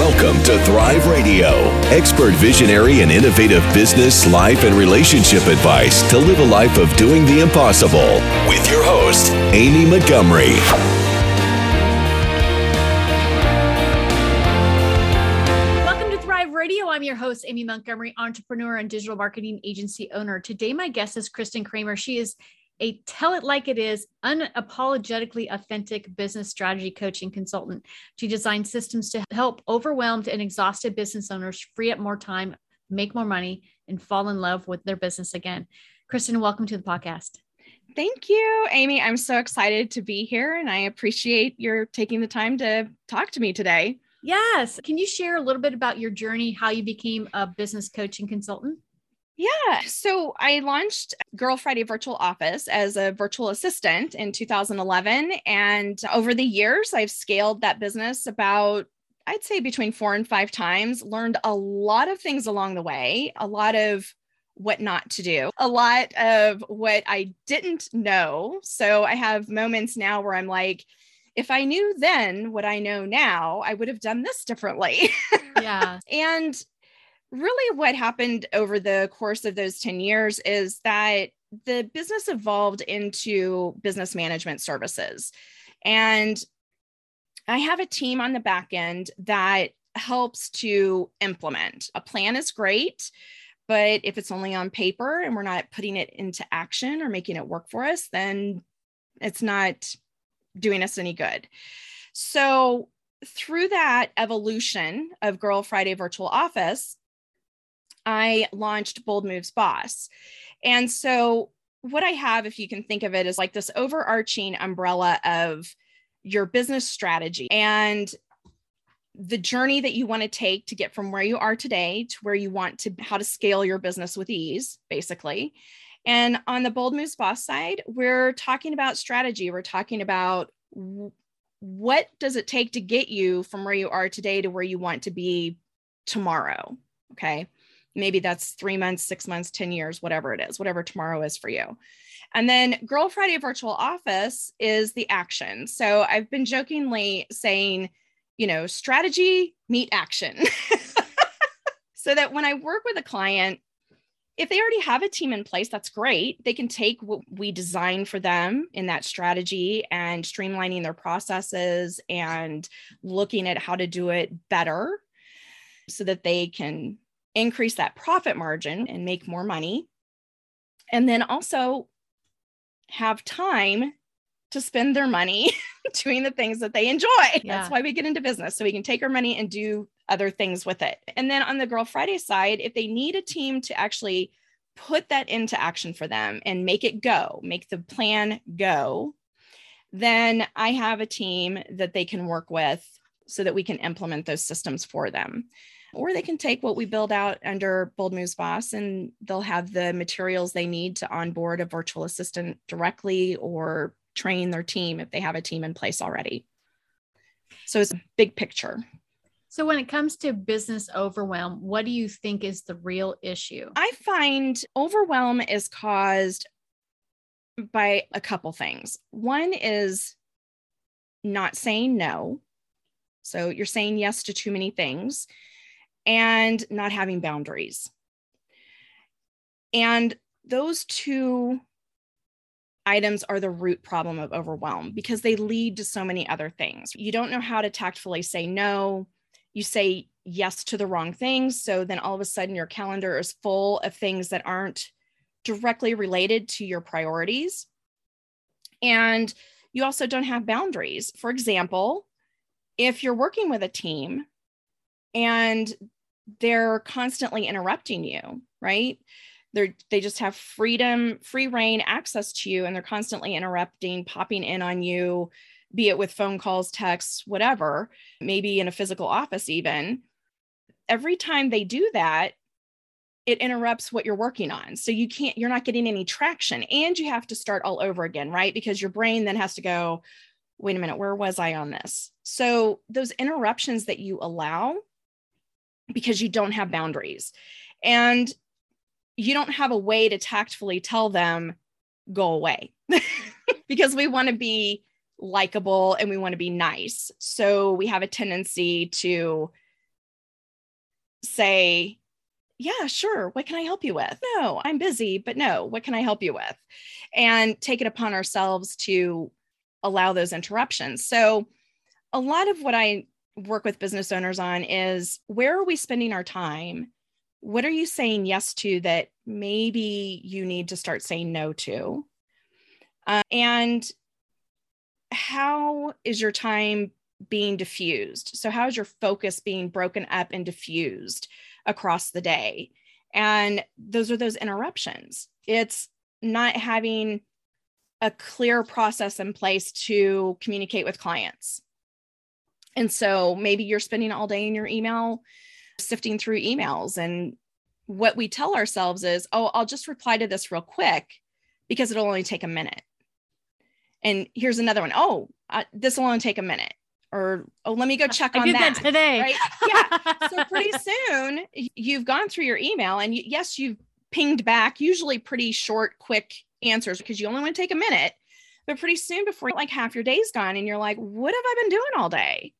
Welcome to Thrive Radio, expert visionary and innovative business, life, and relationship advice to live a life of doing the impossible. With your host, Amy Montgomery. Welcome to Thrive Radio. I'm your host, Amy Montgomery, entrepreneur and digital marketing agency owner. Today, my guest is Kristen Kramer. She is a tell it like it is, unapologetically authentic business strategy coaching consultant. She designs systems to help overwhelmed and exhausted business owners free up more time, make more money, and fall in love with their business again. Kristen, welcome to the podcast. Thank you, Amy. I'm so excited to be here and I appreciate your taking the time to talk to me today. Yes. Can you share a little bit about your journey, how you became a business coaching consultant? Yeah. So I launched Girl Friday Virtual Office as a virtual assistant in 2011. And over the years, I've scaled that business about, I'd say, between four and five times, learned a lot of things along the way, a lot of what not to do, a lot of what I didn't know. So I have moments now where I'm like, if I knew then what I know now, I would have done this differently. Yeah. and really what happened over the course of those 10 years is that the business evolved into business management services. And I have a team on the back end that helps to implement. A plan is great, but if it's only on paper and we're not putting it into action or making it work for us, then it's not doing us any good. So, through that evolution of Girl Friday Virtual Office, I launched Bold Moves Boss. And so, what I have, if you can think of it, is like this overarching umbrella of your business strategy and the journey that you want to take to get from where you are today to where you want to how to scale your business with ease basically. And on the bold moves boss side we're talking about strategy. We're talking about what does it take to get you from where you are today to where you want to be tomorrow okay maybe that's three months, six months, 10 years, whatever it is, whatever tomorrow is for you. And then Girl Friday Virtual Office is the action. So I've been jokingly saying, you know, strategy meet action. so that when I work with a client, if they already have a team in place, that's great. They can take what we design for them in that strategy and streamlining their processes and looking at how to do it better so that they can increase that profit margin and make more money. And then also have time to spend their money doing the things that they enjoy. Yeah. That's why we get into business. So we can take our money and do other things with it. And then on the Girl Friday side, if they need a team to actually put that into action for them and make it go, make the plan go, then I have a team that they can work with so that we can implement those systems for them or they can take what we build out under Bold Moves Boss and they'll have the materials they need to onboard a virtual assistant directly or train their team if they have a team in place already. So it's a big picture. So, when it comes to business overwhelm, what do you think is the real issue? I find overwhelm is caused by a couple things. One is not saying no. So, you're saying yes to too many things and not having boundaries. And those two items are the root problem of overwhelm because they lead to so many other things. You don't know how to tactfully say no. You say yes to the wrong things. So then all of a sudden your calendar is full of things that aren't directly related to your priorities. And you also don't have boundaries. For example, if you're working with a team and they're constantly interrupting you, right? They're, they just have freedom, free reign access to you, and they're constantly interrupting, popping in on you, be it with phone calls, texts, whatever, maybe in a physical office, even. Every time they do that, it interrupts what you're working on. So you can't, you're not getting any traction and you have to start all over again, right? Because your brain then has to go, wait a minute, where was I on this? So those interruptions that you allow because you don't have boundaries and you don't have a way to tactfully tell them go away because we want to be likable and we want to be nice so we have a tendency to say, yeah, sure. What can I help you with? No, I'm busy, but no, what can I help you with? And take it upon ourselves to allow those interruptions. So, a lot of what I work with business owners on is where are we spending our time? What are you saying yes to that maybe you need to start saying no to? Uh, and how is your time being diffused? So, how is your focus being broken up and diffused across the day? And those are those interruptions. It's not having a clear process in place to communicate with clients. And so maybe you're spending all day in your email sifting through emails. And what we tell ourselves is, oh, I'll just reply to this real quick because it'll only take a minute. And here's another one. Oh, this will only take a minute. Or oh, let me go check I on that. that today. Right? Yeah. so pretty soon you've gone through your email, and yes, you've pinged back. Usually pretty short, quick answers because you only want to take a minute. But pretty soon, before like half your day's gone, and you're like, what have I been doing all day?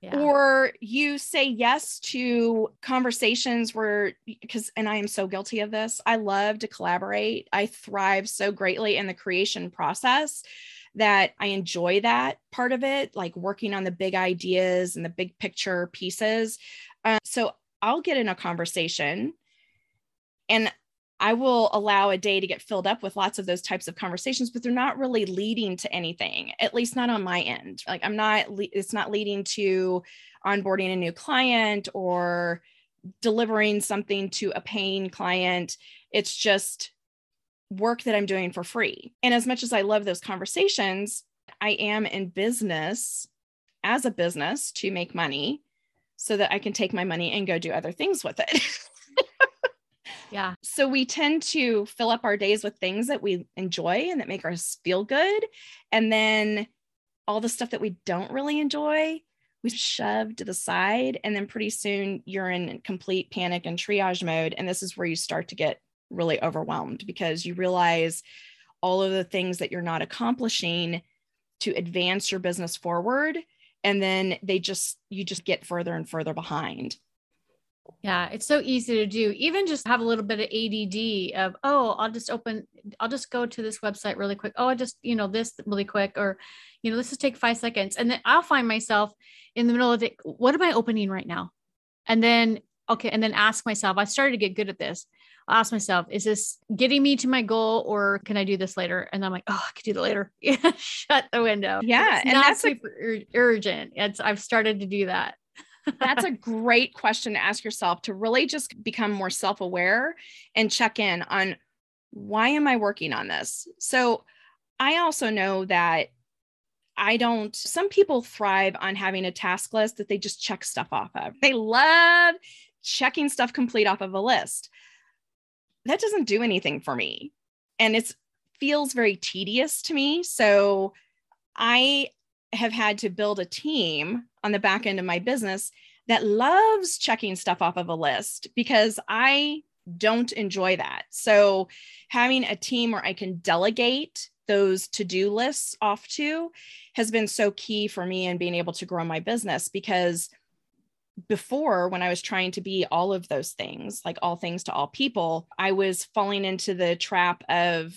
Yeah. Or you say yes to conversations where, because, and I am so guilty of this, I love to collaborate. I thrive so greatly in the creation process that I enjoy that part of it, like working on the big ideas and the big picture pieces. Uh, so I'll get in a conversation and I will allow a day to get filled up with lots of those types of conversations, but they're not really leading to anything, at least not on my end. Like I'm not, it's not leading to onboarding a new client or delivering something to a paying client. It's just work that I'm doing for free. And as much as I love those conversations, I am in business as a business to make money so that I can take my money and go do other things with it. Yeah. So we tend to fill up our days with things that we enjoy and that make us feel good. And then all the stuff that we don't really enjoy, we shove to the side. And then pretty soon you're in complete panic and triage mode. And this is where you start to get really overwhelmed because you realize all of the things that you're not accomplishing to advance your business forward. And then they just, you just get further and further behind. Yeah, it's so easy to do. Even just have a little bit of ADD of, oh, I'll just open, I'll just go to this website really quick. Oh, I just, you know, this really quick, or, you know, let's just take five seconds. And then I'll find myself in the middle of the, what am I opening right now? And then, okay. And then ask myself, I started to get good at this. I'll ask myself, is this getting me to my goal or can I do this later? And I'm like, oh, I could do that later. Yeah, shut the window. Yeah. and that's super urgent. It's, I've started to do that. That's a great question to ask yourself to really just become more self aware and check in on why am I working on this? So I also know that I don't, some people thrive on having a task list that they just check stuff off of. They love checking stuff complete off of a list. That doesn't do anything for me. And it feels very tedious to me. So I have had to build a team on the back end of my business that loves checking stuff off of a list because I don't enjoy that. So, having a team where I can delegate those to do lists off to has been so key for me in being able to grow my business because before when I was trying to be all of those things, like all things to all people, I was falling into the trap of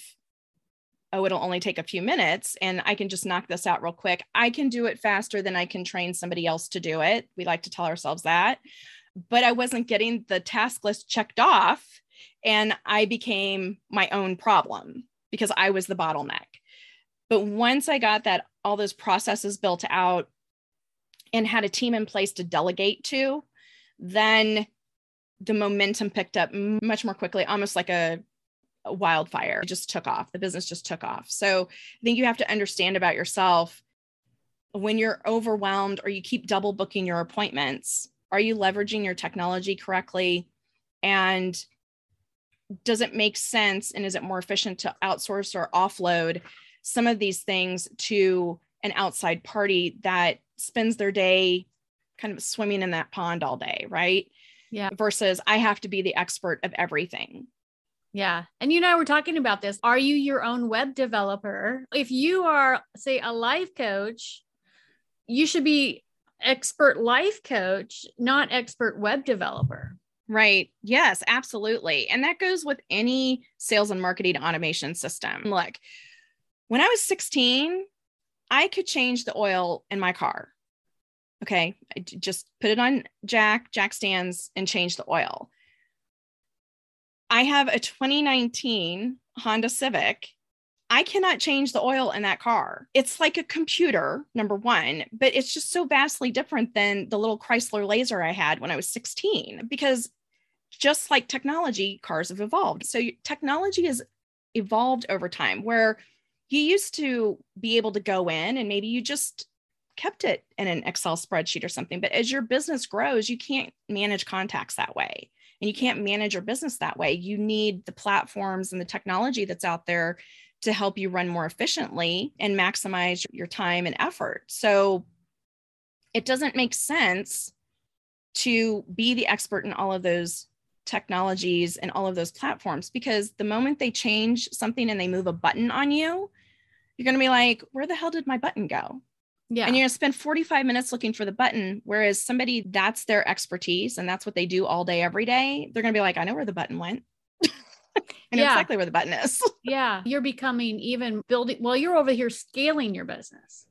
oh, it'll only take a few minutes and I can just knock this out real quick. I can do it faster than I can train somebody else to do it. We like to tell ourselves that. But I wasn't getting the task list checked off and I became my own problem because I was the bottleneck. But once I got that, all those processes built out and had a team in place to delegate to, then the momentum picked up much more quickly, almost like a wildfire. It just took off. The business just took off. So I think you have to understand about yourself when you're overwhelmed or you keep double booking your appointments. Are you leveraging your technology correctly? And does it make sense? And is it more efficient to outsource or offload some of these things to an outside party that spends their day kind of swimming in that pond all day, right? Yeah. Versus I have to be the expert of everything. Yeah. And you and I were talking about this. Are you your own web developer? If you are, say, a life coach, you should be expert life coach, not expert web developer. Right. Yes, absolutely. And that goes with any sales and marketing automation system. Look, when I was 16, I could change the oil in my car. Okay. I just put it on jack, jack stands, and change the oil. I have a 2019 Honda Civic. I cannot change the oil in that car. It's like a computer, number one, but it's just so vastly different than the little Chrysler Laser I had when I was 16 because just like technology, cars have evolved. So technology has evolved over time where you used to be able to go in and maybe you just kept it in an Excel spreadsheet or something. But as your business grows, you can't manage contacts that way. And you can't manage your business that way. You need the platforms and the technology that's out there to help you run more efficiently and maximize your time and effort. So it doesn't make sense to be the expert in all of those technologies and all of those platforms because the moment they change something and they move a button on you, you're going to be like, where the hell did my button go? Yeah. And you're going to spend 45 minutes looking for the button. Whereas somebody that's their expertise and that's what they do all day, every day, they're going to be like, I know where the button went. I know yeah. exactly where the button is. yeah. You're becoming even building, well, you're over here scaling your business.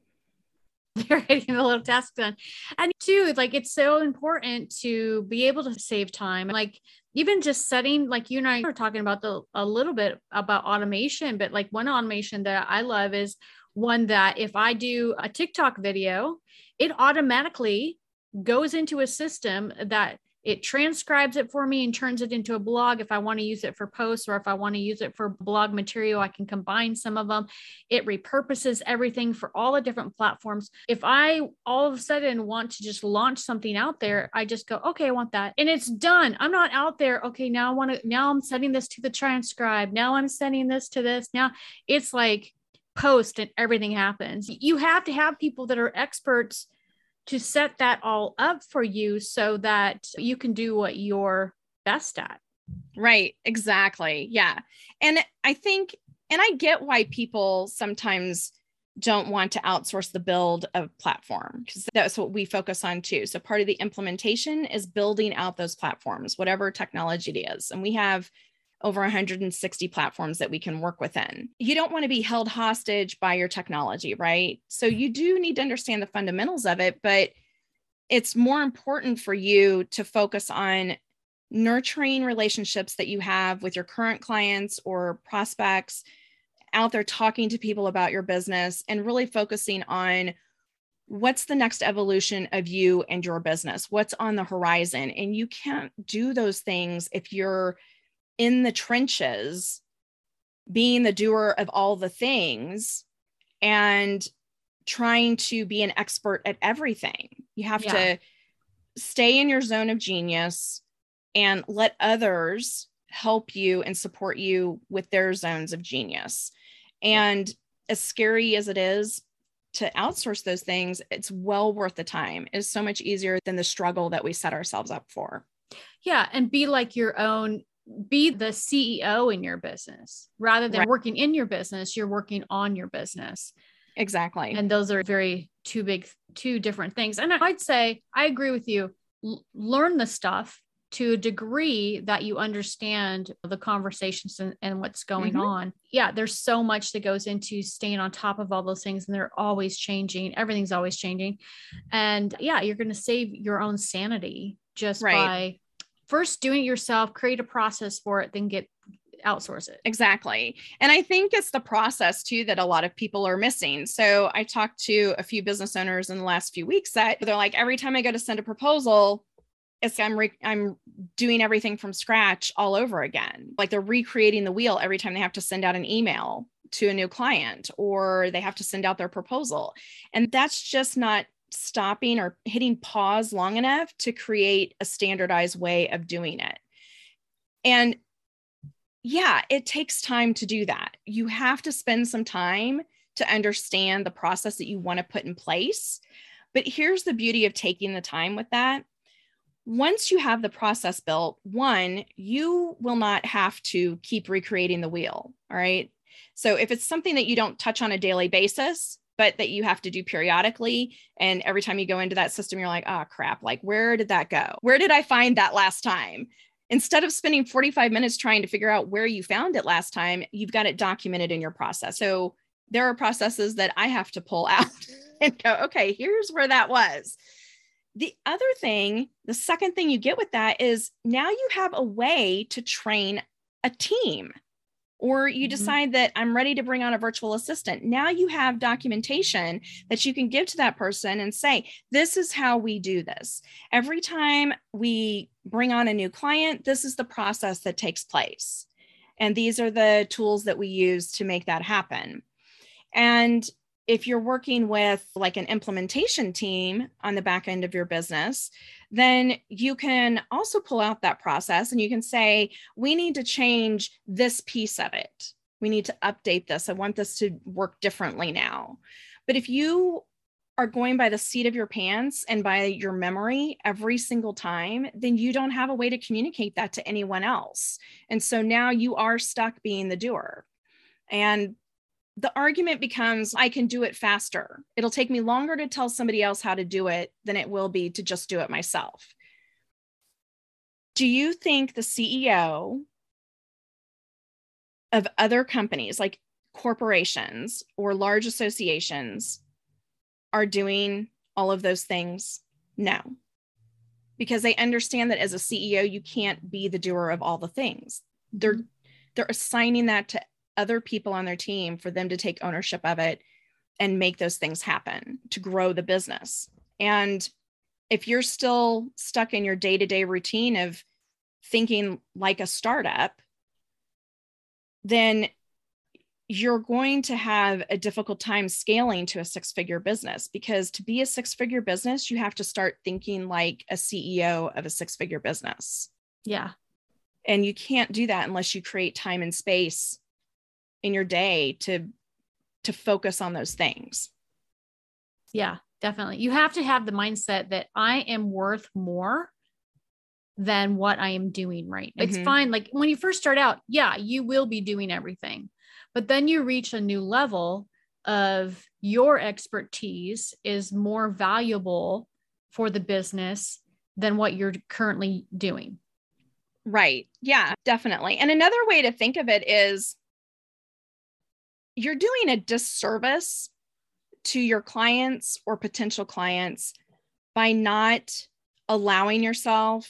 They're getting a little task done. And two, like it's so important to be able to save time. Like even just setting like you and I were talking about the a little bit about automation, but like one automation that I love is one that if I do a TikTok video, it automatically goes into a system that it transcribes it for me and turns it into a blog. If i want to use it for posts or if i want to use it for blog material i can combine some of them it repurposes everything for all the different platforms. If i all of a sudden want to just launch something out there i just go okay i want that. And it's done. I'm not out there okay now i want to now i'm sending this to the transcribe. Now i'm sending this to this. Now it's like post and everything happens you have to have people that are experts to set that all up for you so that you can do what you're best at. Right, exactly. Yeah. And I think, and I get why people sometimes don't want to outsource the build of platform because that's what we focus on too. So part of the implementation is building out those platforms, whatever technology it is. And we have over 160 platforms that we can work within. You don't want to be held hostage by your technology, right? So mm-hmm. you do need to understand the fundamentals of it, but it's more important for you to focus on nurturing relationships that you have with your current clients or prospects out there talking to people about your business and really focusing on what's the next evolution of you and your business what's on the horizon and you can't do those things if you're in the trenches being the doer of all the things and trying to be an expert at everything. You have yeah. to stay in your zone of genius and let others help you and support you with their zones of genius. And as scary as it is to outsource those things, it's well worth the time. It's so much easier than the struggle that we set ourselves up for. Yeah. And be like your own be the CEO in your business rather than right. working in your business, you're working on your business. Exactly. And those are very two big, two different things. And I'd say I agree with you. L- learn the stuff to a degree that you understand the conversations and, and what's going mm-hmm. on. Yeah, there's so much that goes into staying on top of all those things, and they're always changing. Everything's always changing. And yeah, you're going to save your own sanity just right. by first doing it yourself, create a process for it, then get outsource it. Exactly. And I think it's the process too that a lot of people are missing. So I talked to a few business owners in the last few weeks that they're like, every time I go to send a proposal, it's I'm re- I'm doing everything from scratch all over again. Like they're recreating the wheel every time they have to send out an email to a new client or they have to send out their proposal. And that's just not stopping or hitting pause long enough to create a standardized way of doing it. And yeah, it takes time to do that. You have to spend some time to understand the process that you want to put in place. But here's the beauty of taking the time with that. Once you have the process built, one, you will not have to keep recreating the wheel. All right. So if it's something that you don't touch on a daily basis, but that you have to do periodically. And every time you go into that system, you're like, oh crap, like where did that go? Where did I find that last time? Instead of spending 45 minutes trying to figure out where you found it last time, you've got it documented in your process. So there are processes that I have to pull out and go, okay, here's where that was. The other thing, the second thing you get with that is now you have a way to train a team or you mm-hmm. decide that I'm ready to bring on a virtual assistant. Now you have documentation that you can give to that person and say, this is how we do this. Every time we bring on a new client, this is the process that takes place. And these are the tools that we use to make that happen. And if you're working with like an implementation team on the back end of your business, then you can also pull out that process and you can say, we need to change this piece of it. We need to update this. I want this to work differently now. But if you are going by the seat of your pants and by your memory every single time, then you don't have a way to communicate that to anyone else. And so now you are stuck being the doer. And the argument becomes I can do it faster. It'll take me longer to tell somebody else how to do it than it will be to just do it myself. Do you think the CEO of other companies like corporations or large associations are doing all of those things? No. Because they understand that as a CEO, you can't be the doer of all the things. They're they're assigning that to other people on their team for them to take ownership of it and make those things happen to grow the business. And if you're still stuck in your day to day routine of thinking like a startup, then you're going to have a difficult time scaling to a six figure business because to be a six figure business, you have to start thinking like a CEO of a six figure business. Yeah. And you can't do that unless you create time and space in your day to to focus on those things. Yeah definitely. You have to have the mindset that i am worth more than what i am doing right. Mm-hmm. it's fine. Like when you first start out yeah you will be doing everything. But then you reach a new level of your expertise is more valuable for the business than what you're currently doing. Right. Yeah definitely. And another way to think of it is you're doing a disservice to your clients or potential clients by not allowing yourself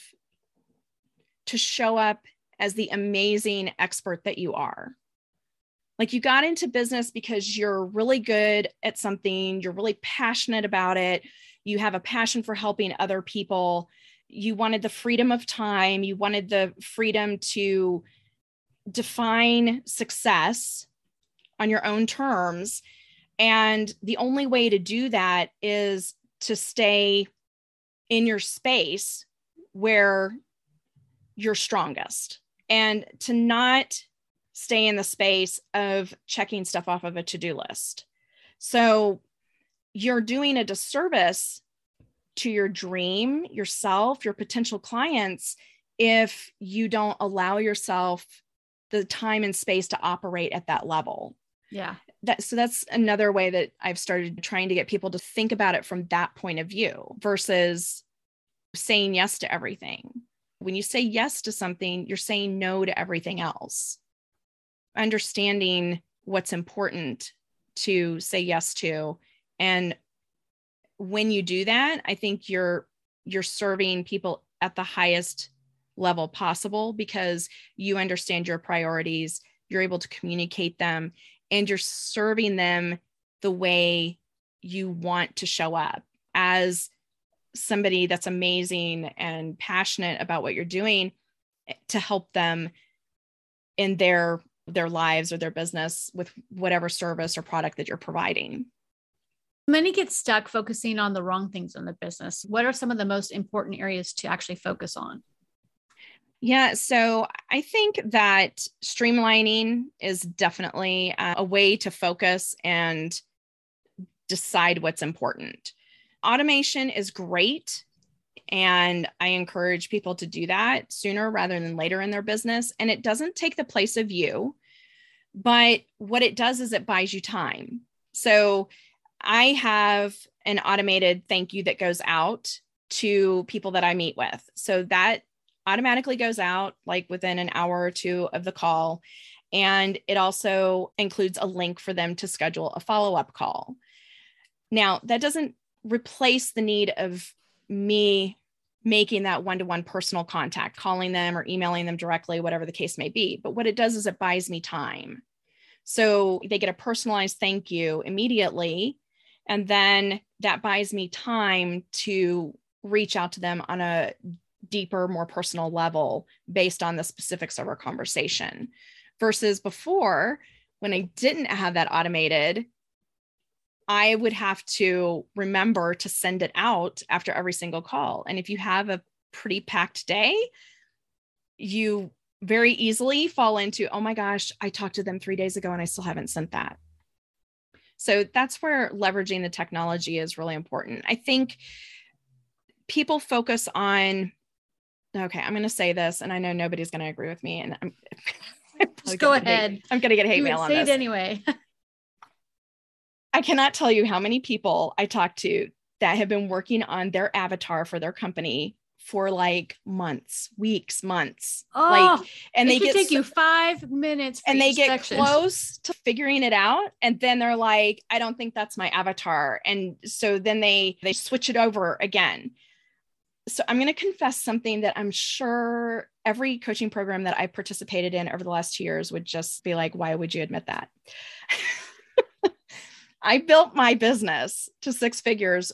to show up as the amazing expert that you are. Like you got into business because you're really good at something, you're really passionate about it, you have a passion for helping other people, you wanted the freedom of time, you wanted the freedom to define success on your own terms. And the only way to do that is to stay in your space where you're strongest and to not stay in the space of checking stuff off of a to do list. So you're doing a disservice to your dream, yourself, your potential clients if you don't allow yourself the time and space to operate at that level. Yeah. That, so that's another way that I've started trying to get people to think about it from that point of view versus saying yes to everything. When you say yes to something, you're saying no to everything else. Understanding what's important to say yes to and when you do that, I think you're you're serving people at the highest level possible because you understand your priorities, you're able to communicate them and you're serving them the way you want to show up. As somebody that's amazing and passionate about what you're doing eh, to help them in their their lives or their business with whatever service or product that you're providing. Many get stuck focusing on the wrong things in the business. What are some of the most important areas to actually focus on yeah, so I think that streamlining is definitely uh, a way to focus and decide what's important. Automation is great. And I encourage people to do that sooner rather than later in their business. And it doesn't take the place of you, but what it does is it buys you time. So I have an automated thank you that goes out to people that I meet with. So that automatically goes out like within an hour or two of the call. And it also includes a link for them to schedule a follow up call. Now, that doesn't replace the need of me making that one to one personal contact, calling them or emailing them directly, whatever the case may be. But what it does is it buys me time. So they get a personalized thank you immediately. And then that buys me time to reach out to them on a deeper, more personal level based on the specifics of our conversation. Versus before, when I didn't have that automated, I would have to remember to send it out after every single call. And if you have a pretty packed day, you very easily fall into, oh my gosh, I talked to them three days ago and I still haven't sent that. So that's where leveraging the technology is really important. I think people focus on, okay, I'm going to say this, and I know nobody's going to agree with me. And I'm, just go ahead. Hate, I'm going to get hate you mail on say this. it anyway. I cannot tell you how many people I talked to that have been working on their avatar for their company for like months, weeks, months. Oh, like, and they get take you five minutes, and they get section. close to figuring it out, and then they're like, "I don't think that's my avatar," and so then they they switch it over again. So I'm going to confess something that I'm sure every coaching program that I participated in over the last two years would just be like, "Why would you admit that?" I built my business to six figures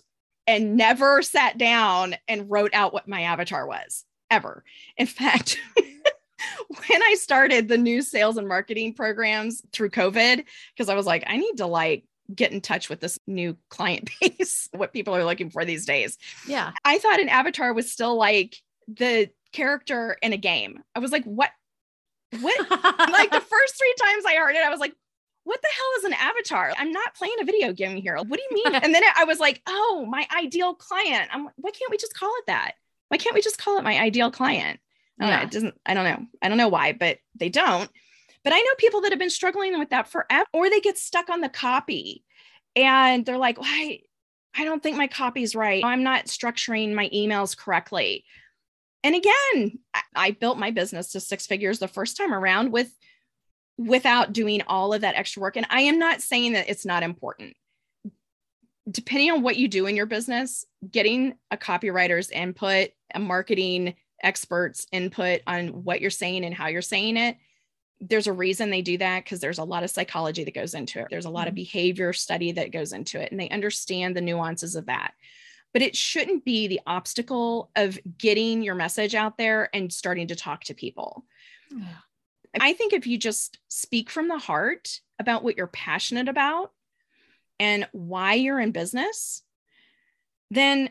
and never sat down and wrote out what my avatar was ever. In fact, when I started the new sales and marketing programs through COVID, because I was like, I need to like get in touch with this new client base, what people are looking for these days. Yeah. I thought an avatar was still like the character in a game. I was like, what? What? like the first three times I heard it, I was like, what the hell is an avatar? I'm not playing a video game here. What do you mean? and then I was like, oh, my ideal client. I'm like, why can't we just call it that? Why can't we just call it my ideal client? I don't yeah. know. It doesn't, I don't know. I don't know why, but they don't. But I know people that have been struggling with that forever, or they get stuck on the copy and they're like, why? I don't think my copy's right. I'm not structuring my emails correctly. And again, I built my business to six figures the first time around with without doing all of that extra work. And I am not saying that it's not important. Depending on what you do in your business, getting a copywriter's input, a marketing expert's input on what you're saying and how you're saying it, there's a reason they do that because there's a lot of psychology that goes into it. There's a lot of mm-hmm. behavior study that goes into it, and they understand the nuances of that. But it shouldn't be the obstacle of getting your message out there and starting to talk to people. Yeah. I think if you just speak from the heart about what you're passionate about and why you're in business, then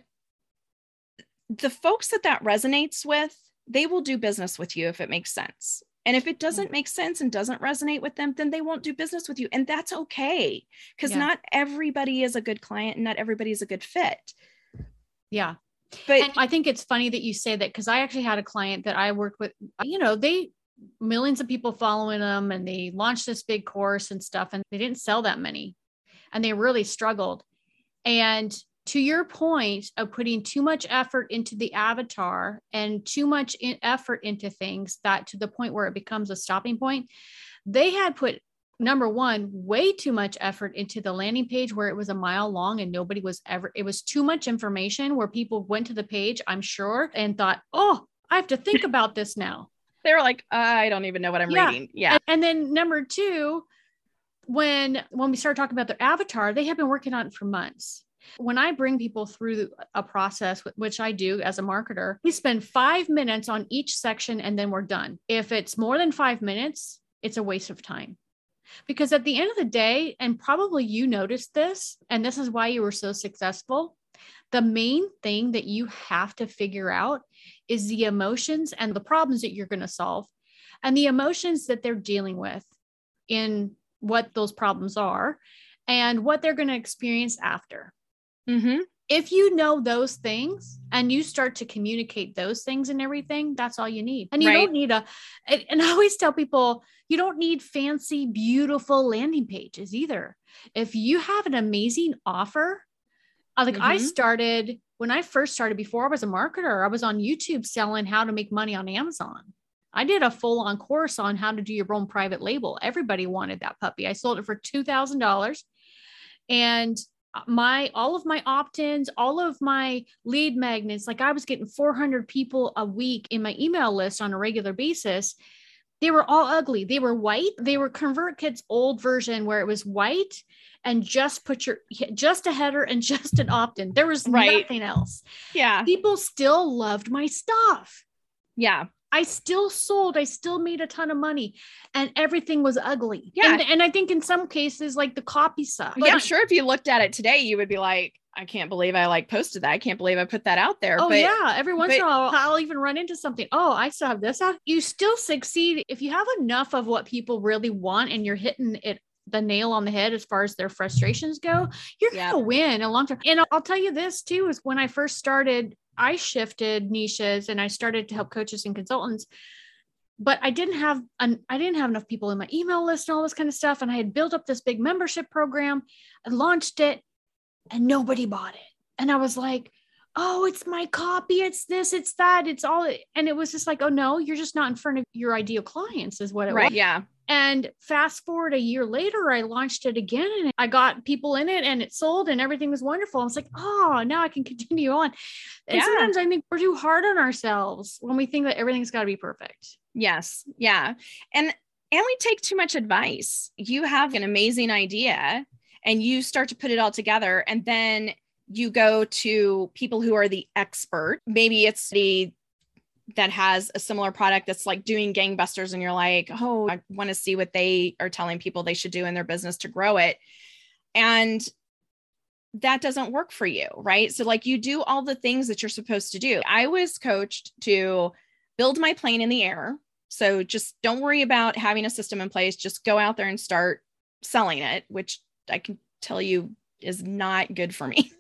the folks that that resonates with, they will do business with you if it makes sense. And if it doesn't make sense and doesn't resonate with them, then they won't do business with you. And that's okay because yeah. not everybody is a good client and not everybody is a good fit. Yeah. But and I think it's funny that you say that because I actually had a client that I worked with, you know, they millions of people following them and they launched this big course and stuff and they didn't sell that many and they really struggled and to your point of putting too much effort into the avatar and too much in effort into things that to the point where it becomes a stopping point they had put number one way too much effort into the landing page where it was a mile long and nobody was ever it was too much information where people went to the page i'm sure and thought oh i have to think about this now they were like, I don't even know what I'm yeah. reading. Yeah. And, and then number two, when when we started talking about their avatar, they had been working on it for months. When I bring people through a process, which I do as a marketer, we spend five minutes on each section and then we're done. If it's more than five minutes, it's a waste of time. Because at the end of the day, and probably you noticed this, and this is why you were so successful, the main thing that you have to figure out is the emotions and the problems that you're going to solve and the emotions that they're dealing with in what those problems are and what they're going to experience after. Mm-hmm. If you know those things and you start to communicate those things and everything, that's all you need. And you right. don't need a, and I always tell people, you don't need fancy, beautiful landing pages either. If you have an amazing offer, uh, like I Mhm. started when I first started before I was a marketer, I was on YouTube selling how to make money on Amazon. I did a full on course on how to do your own private label. Everybody wanted that puppy. I sold it for $2,000 and Uh, my all of my opt-ins all of my lead magnets like i was getting 400 people a week in my email list on a regular basis they were all ugly they were white they were convertkit's old version where it was white and just put your just a header and just an opt-in there was Right. nothing else Yeah. people still loved my stuff Yeah. I still sold, I still made a ton of money, and everything was ugly. Yeah. And, and I think in some cases, like the copy sucked. yeah, I'm sure if you looked at it today, you would be like, I can't believe I like posted that. I can't believe I put that out there. Oh but yeah, every once in a while I'll even run into something. Oh, I still have this out. You still succeed if you have enough of what people really want and you're hitting it the nail on the head as far as their frustrations go. You're Yeah. gonna win a long term. And I'll tell you this too: is when I first started, I shifted niches and I started to help coaches and consultants. But I didn't have an I didn't have enough people in my email list and all this kind of stuff. And I had built up this big membership program. I launched it, and nobody bought it. And I was like, oh, it's my copy, it's this, it's that, it's all. And it was just like, oh no, you're just not in front of your ideal clients, is what it right. was. Yeah. And fast forward a year later, I launched it again and I got people in it and it sold and everything was wonderful. I was like, oh, now I can continue on. And Yeah. sometimes I think we're too hard on ourselves when we think that everything's got to be perfect. Yes. Yeah. And and we take too much advice. You have an amazing idea and you start to put it all together and then you go to people who are the expert. Maybe it's the that has a similar product that's like doing gangbusters and you're like, "Oh, I want to see what they are telling people they should do in their business to grow it." And that doesn't work for you, right? So like you do all the things that you're supposed to do. I was coached to build my plane in the air. So just don't worry about having a system in place. Just go out there and start selling it, which I can tell you is not good for me.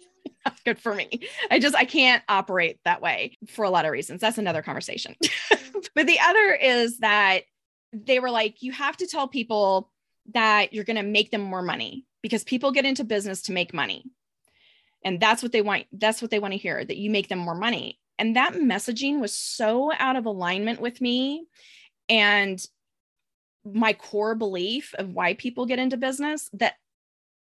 not good for me. I just I can't operate that way for a lot of reasons. That's another conversation. but the other is that they were like you have to tell people that you're going to make them more money because people get into business to make money. And that's what they want that's what they want to hear that you make them more money. And that messaging was so out of alignment with me and my core belief of why people get into business that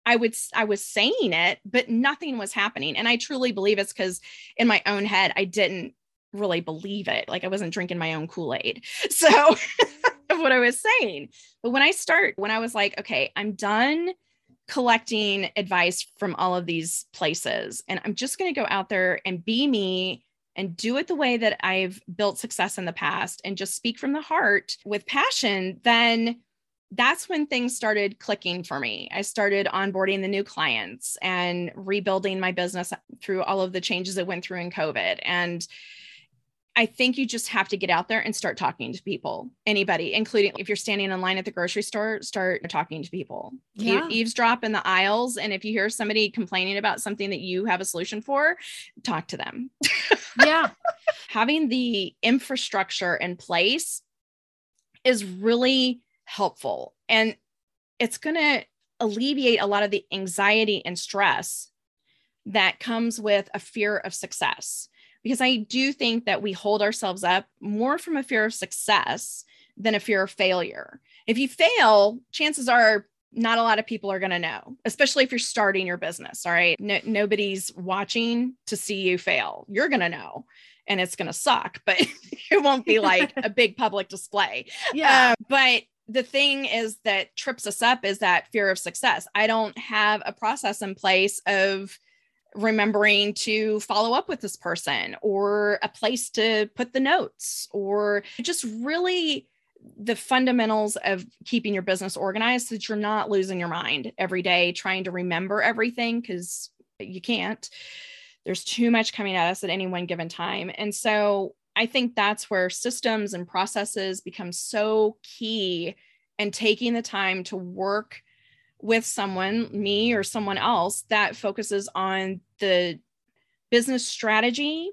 I would I was saying it but nothing was happening. And I truly believe it's cuz in my own head I didn't really believe it. Like I wasn't drinking my own Kool-Aid. So what I was saying. But when I start when I was like okay I'm done collecting advice from all of these places and I'm just going to go out there and be me and do it the way that I've built success in the past and just speak from the heart with passion, then that's when things started clicking for me. I started onboarding the new clients and rebuilding my business through all of the changes that went through in COVID. And I think you just have to get out there and start talking to people, anybody, including if you're standing in line at the grocery store, start talking to people. Yeah. eavesdrop in the aisles. And if you hear somebody complaining about something that you have a solution for, talk to them Yeah. having the infrastructure in place is really helpful. And it's going to alleviate a lot of the anxiety and stress that comes with a fear of success. Because i do think that we hold ourselves up more from a fear of success than a fear of failure. If you fail chances are not a lot of people are going to know especially if you're starting your business all right? No, nobody's watching to see you fail. You're going to know and it's going to suck, but it won't be like a big public display. Yeah. Uh, but the thing is that trips us up is that fear of success. I don't have a process in place of remembering to follow up with this person or a place to put the notes or just really the fundamentals of keeping your business organized so that you're not losing your mind every day trying to remember everything because you can't there's too much coming at us at any one given time. And so I think that's where systems and processes become so key and taking the time to work with someone, me or someone else that focuses on the business strategy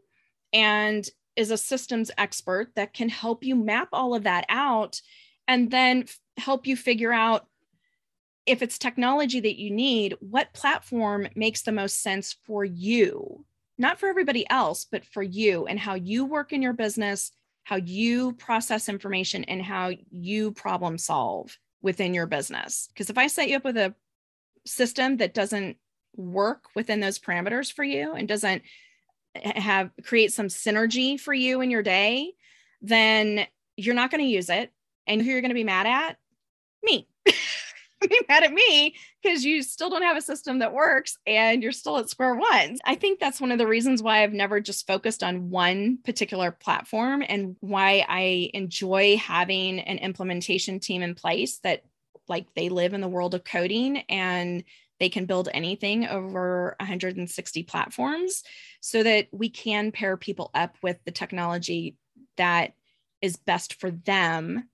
and is a systems expert that can help you map all of that out and then f- help you figure out if it's technology that you need, what platform makes the most sense for you? Not for everybody else, but for you and how you work in your business, how you process information, and how you problem solve within your business. Because if I set you up with a system that doesn't work within those parameters for you and doesn't have create some synergy for you in your day, then you're not going to use it. And who you're going to be mad at? Me. be mad at me because you still don't have a system that works and you're still at square one. I think that's one of the reasons why I've never just focused on one particular platform and why I enjoy having an implementation team in place that like they live in the world of coding and they can build anything over 160 platforms so that we can pair people up with the technology that is best for them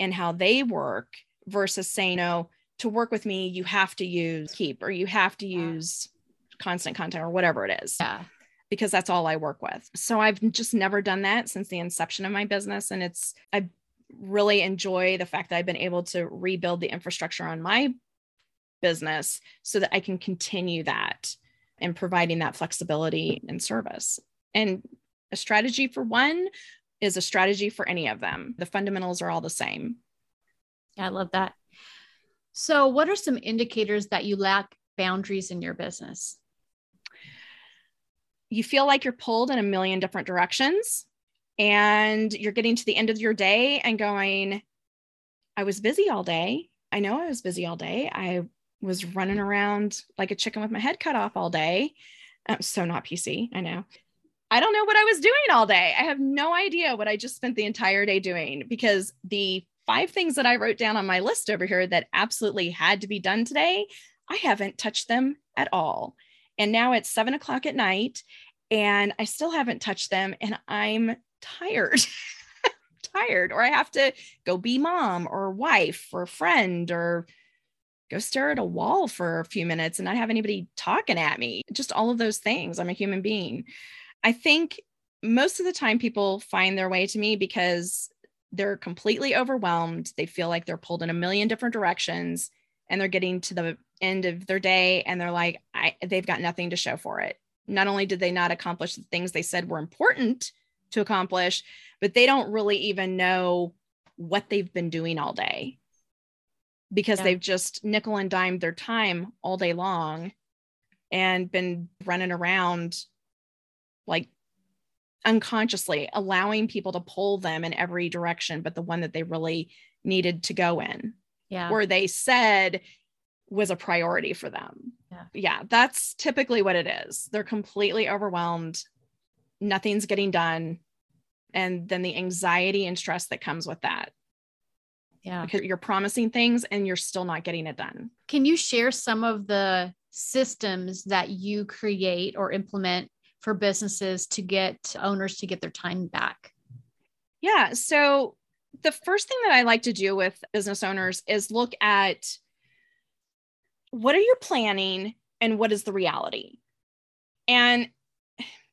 and how they work versus saying, no, to work with me, you have to use Keap or you have to use Constant Contact or whatever it is. Yeah. Because that's all I work with. So I've just never done that since the inception of my business. And it's, I really enjoy the fact that I've been able to rebuild the infrastructure on my business so that I can continue that and providing that flexibility and service. And a strategy for one is a strategy for any of them. The fundamentals are all the same. Yeah, I love that. So, what are some indicators that you lack boundaries in your business? You feel like you're pulled in a million different directions and you're getting to the end of your day and going, I was busy all day. I know I was busy all day. I was running around like a chicken with my head cut off all day. I'm so not PC. I know. I don't know what I was doing all day. I have no idea what I just spent the entire day doing because the five things that I wrote down on my list over here that absolutely had to be done today, I haven't touched them at all. And now it's seven o'clock at night and I still haven't touched them and I'm tired. tired, or I have to go be mom or wife or friend or go stare at a wall for a few minutes and not have anybody talking at me. Just all of those things. I'm a human being. I think most of the time people find their way to me because they're completely overwhelmed. They feel like they're pulled in a million different directions and they're getting to the end of their day and they're like, I, they've got nothing to show for it. Not only did they not accomplish the things they said were important to accomplish, but they don't really even know what they've been doing all day because yeah. they've just nickel and dimed their time all day long and been running around like unconsciously allowing people to pull them in every direction but the one that they really needed to go in yeah. or they said was a priority for them. Yeah. Yeah that's typically what it is. They're completely overwhelmed. Nothing's getting done. And then the anxiety and stress that comes with that. Yeah. Because you're promising things and you're still not getting it done. Can you share some of the systems that you create or implement for businesses to get owners to get their time back? Yeah. So the first thing that I like to do with business owners is look at what are you planning and what is the reality? And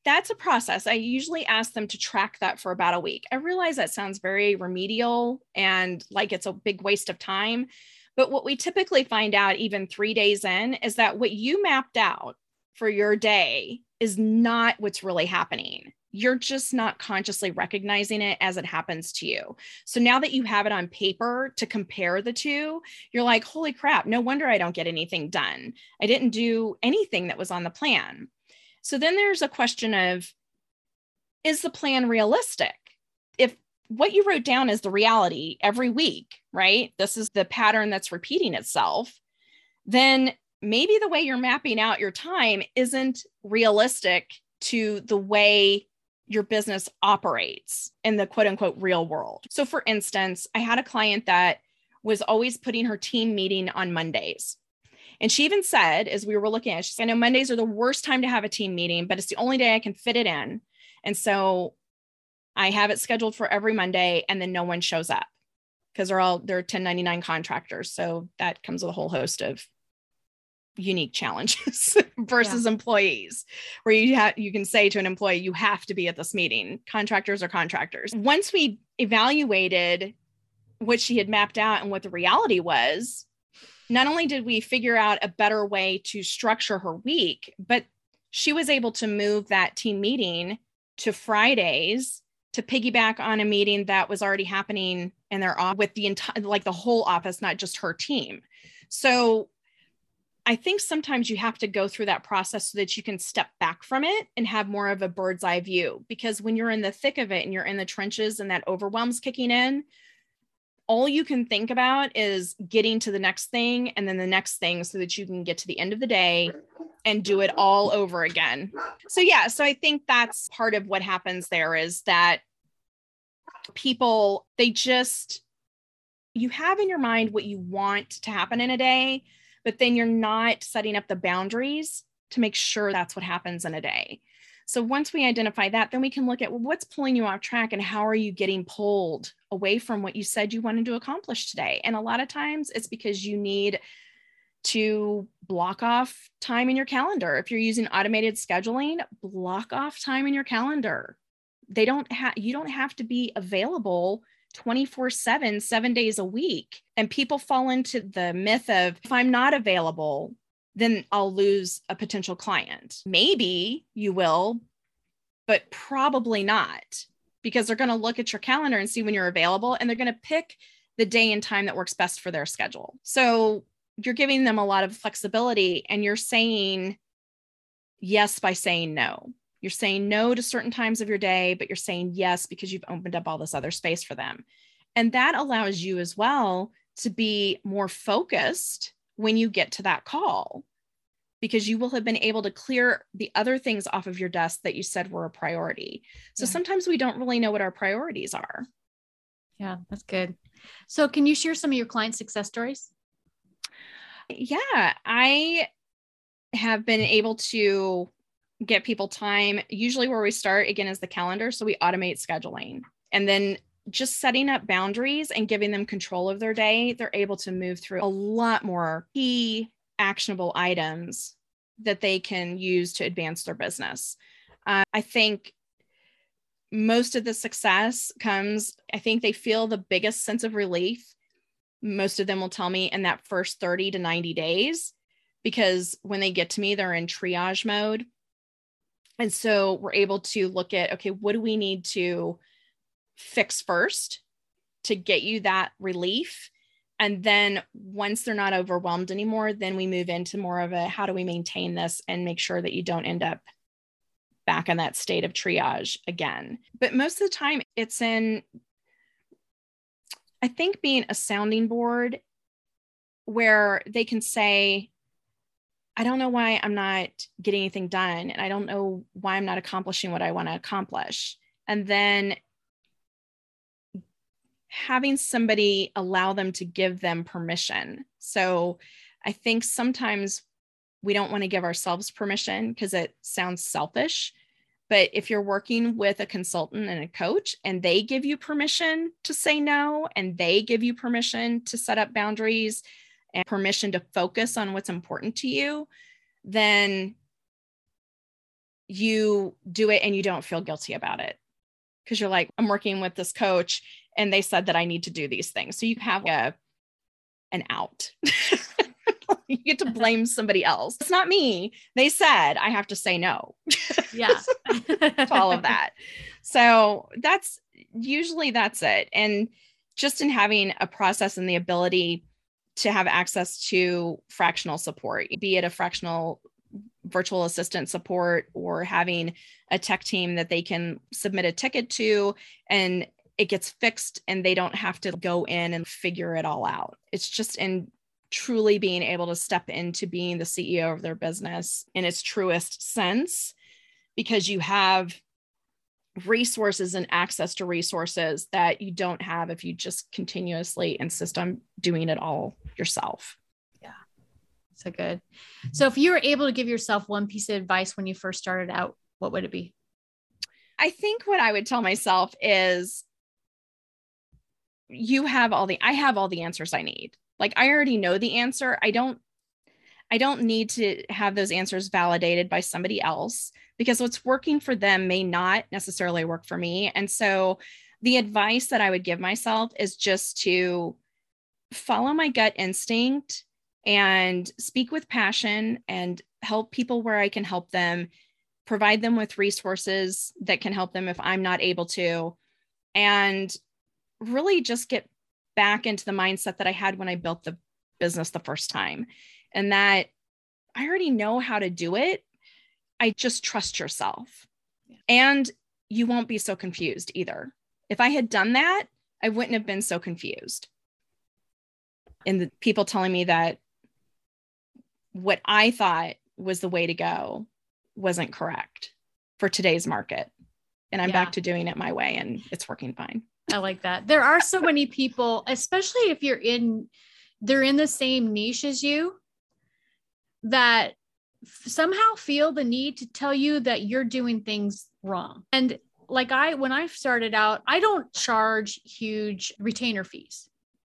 that's a process. I usually ask them to track that for about a week. I realize that sounds very remedial and like it's a big waste of time. But what we typically find out, even three days in, is that what you mapped out for your day is not what's really happening. You're just not consciously recognizing it as it happens to you. So now that you have it on paper to compare the two, you're like, holy crap, no wonder I don't get anything done. I didn't do anything that was on the plan. So then there's a question of is the plan realistic? If what you wrote down is the reality every week, right? This is the pattern that's repeating itself, then maybe the way you're mapping out your time isn't realistic to the way your business operates in the quote unquote real world. So, for instance, I had a client that was always putting her team meeting on Mondays. And she even said, as we were looking at it, she said, I know Mondays are the worst time to have a team meeting, but it's the only day I can fit it in. And so I have it scheduled for every Monday, and then no one shows up because they're all they're 1099 contractors. So that comes with a whole host of unique challenges versus yeah. employees where you have you can say to an employee you have to be at this meeting contractors are contractors once we evaluated what she had mapped out and what the reality was not only did we figure out a better way to structure her week, but she was able to move that team meeting to Fridays to piggyback on a meeting that was already happening in their office with the entire like the whole office not just her team so i think sometimes you have to go through that process so that you can step back from it and have more of a bird's eye view because when you're in the thick of it and you're in the trenches and that overwhelm's kicking in all you can think about is getting to the next thing and then the next thing so that you can get to the end of the day and do it all over again. So yeah, so I think that's part of what happens there is that people they just you have in your mind what you want to happen in a day, but then you're not setting up the boundaries to make sure that's what happens in a day. So once we identify that, then we can look at well, what's pulling you off track and how are you getting pulled away from what you said you wanted to accomplish today. And a lot of times it's because you need to block off time in your calendar. If you're using automated scheduling, block off time in your calendar. They don't have you don't have to be available 24 7, seven days a week. And people fall into the myth of if I'm not available, then I'll lose a potential client. Maybe you will, but probably not because they're going to look at your calendar and see when you're available and they're going to pick the day and time that works best for their schedule. So you're giving them a lot of flexibility and you're saying yes by saying no. You're saying no to certain times of your day, but you're saying yes because you've opened up all this other space for them. And that allows you as well to be more focused when you get to that call because you will have been able to clear the other things off of your desk that you said were a priority. So yeah. sometimes we don't really know what our priorities are. Yeah, that's good. So, can you share some of your client success stories? Yeah, I have been able to get people time. Usually, where we start again is the calendar. So, we automate scheduling and then just setting up boundaries and giving them control of their day, they're able to move through a lot more key actionable items that they can use to advance their business. Uh, I think most of the success comes, I think they feel the biggest sense of relief. Most of them will tell me in that first 30 to 90 days, because when they get to me, they're in triage mode. And so we're able to look at okay, what do we need to fix first to get you that relief? and then once they're not overwhelmed anymore then we move into more of a how do we maintain this and make sure that you don't end up back in that state of triage again but most of the time it's in i think being a sounding board where they can say i don't know why i'm not getting anything done and i don't know why i'm not accomplishing what i want to accomplish and then having somebody allow them to give them permission. So I think sometimes we don't want to give ourselves permission because it sounds selfish. But if you're working with a consultant and a coach and they give you permission to say no and they give you permission to set up boundaries and permission to focus on what's important to you, then you do it and you don't feel guilty about it. Because you're like, I'm working with this coach and they said that I need to do these things. So you have a an out. you get to uh-huh. blame somebody else. It's not me. They said I have to say no. Yeah. to all of that. So that's usually that's it. And just in having a process and the ability to have access to fractional support, be it a fractional virtual assistant support or having a tech team that they can submit a ticket to and it gets fixed and they don't have to go in and figure it all out. It's just in truly being able to step into being the CEO of their business in its truest sense because you have resources and access to resources that you don't have if you just continuously insist on doing it all yourself. Yeah. So good. So if you were able to give yourself one piece of advice when you first started out, what would it be? I think what I would tell myself is you have all the I have all the answers I need. Like I already know the answer. I don't I don't need to have those answers validated by somebody else because what's working for them may not necessarily work for me. And so the advice that I would give myself is just to follow my gut instinct and speak with passion and help people where I can help them, provide them with resources that can help them if I'm not able to, and really just get back into the mindset that I had when I built the business the first time. And that I already know how to do it. I just trust yourself. Yeah. And you won't be so confused either. If I had done that, I wouldn't have been so confused. And the people telling me that what I thought was the way to go wasn't correct for today's market. And I'm yeah. back to doing it my way and it's working fine. I like that. There are so many people, especially if you're in, they're in the same niche as you, that somehow feel the need to tell you that you're doing things wrong. And like I, when I started out, I don't charge huge retainer fees.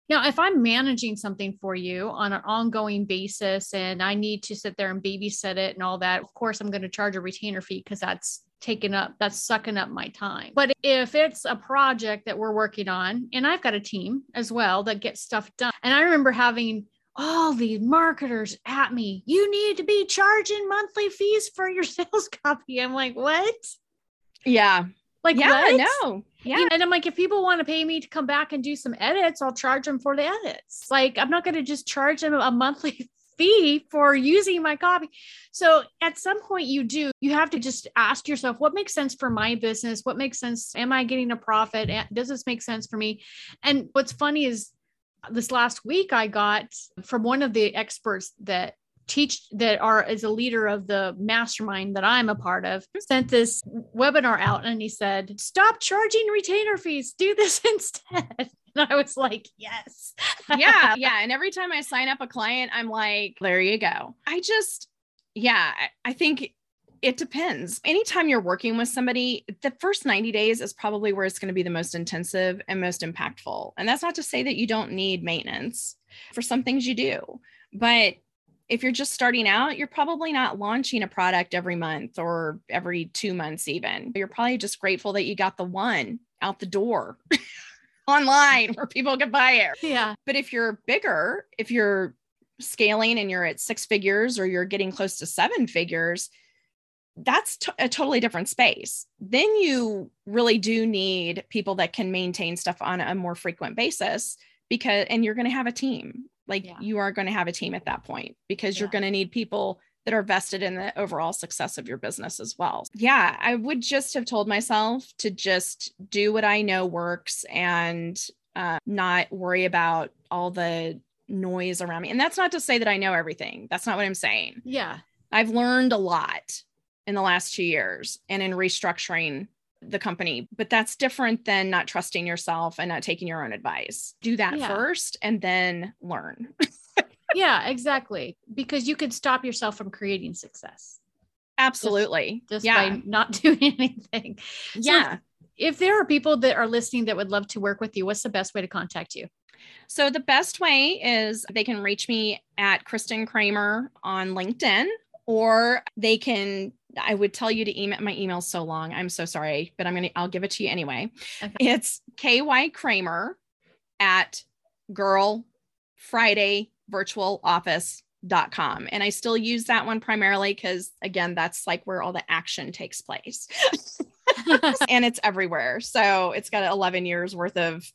Now, if I'm managing something for you on an ongoing basis and I need to sit there and babysit it and all that, of course, I'm going to charge a retainer fee because that's taking up, that's sucking up my time. But if it's a project that we're working on, and I've got a team as well that gets stuff done, and I remember having all these marketers at me, you need to be charging monthly fees for your sales copy. I'm like, what? Yeah. Like, yeah, what? no. Yeah. And I'm like, if people want to pay me to come back and do some edits, I'll charge them for the edits. Like, I'm not going to just charge them a monthly fee for using my copy. So at some point you do, you have to just ask yourself, what makes sense for my business? What makes sense? Am I getting a profit? Does this make sense for me? And what's funny is this last week I got from one of the experts that teach that are as a leader of the mastermind that I'm a part of hmm. sent this webinar out and he said, stop charging retainer fees, do this instead. And I was like, yes. yeah. Yeah. And every time I sign up a client, I'm like, there you go. I just, yeah, I think it depends. Anytime you're working with somebody, the first 90 days is probably where it's going to be the most intensive and most impactful. And that's not to say that you don't need maintenance. For some things you do. But if you're just starting out, you're probably not launching a product every month or every two months, even. You're probably just grateful that you got the one out the door online where people can buy it. Yeah. But if you're bigger, if you're scaling and you're at six figures or you're getting close to seven figures, that's t- a totally different space. Then you really do need people that can maintain stuff on a more frequent basis because, and you're going to have a team like yeah. you are going to have a team at that point because yeah. you're going to need people that are vested in the overall success of your business as well. Yeah, I would just have told myself to just do what I know works and uh, not worry about all the noise around me. And that's not to say that I know everything. That's not what I'm saying. Yeah. I've learned a lot in the last two years and in restructuring the company, but that's different than not trusting yourself and not taking your own advice. Do that yeah. first and then learn. yeah, exactly. Because you could stop yourself from creating success. Absolutely. Just, just yeah. by not doing anything. Yeah. So if there are people that are listening that would love to work with you, what's the best way to contact you? So the best way is they can reach me at Kristen Kramer on LinkedIn or they can I would tell you to email my email's so long. I'm so sorry, but I'm gonna I'll give it to you anyway. Okay. It's KY Kramer at girl Friday virtual office.com. And I still use that one primarily because again, that's like where all the action takes place. and it's everywhere. So it's got 11 years worth of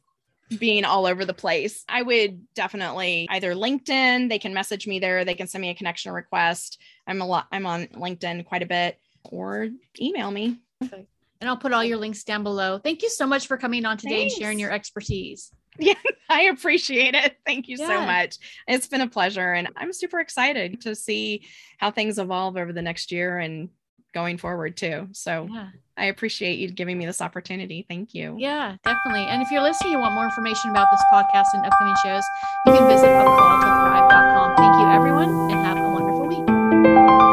being all over the place. I would definitely either LinkedIn, they can message me there, they can send me a connection request. I'm a lot I'm on LinkedIn quite a bit or email me. Perfect. And I'll put all your links down below. Thank you so much for coming on today Thanks. and sharing your expertise. Yeah, I appreciate it. Thank you yeah. so much. It's been a pleasure and I'm super excited to see how things evolve over the next year and going forward too. So yeah. I appreciate you giving me this opportunity. Thank you. Yeah, definitely. And if you're listening, you want more information about this podcast and upcoming shows, you can visit upcalltothrive.com. Thank you, everyone, and have a wonderful week.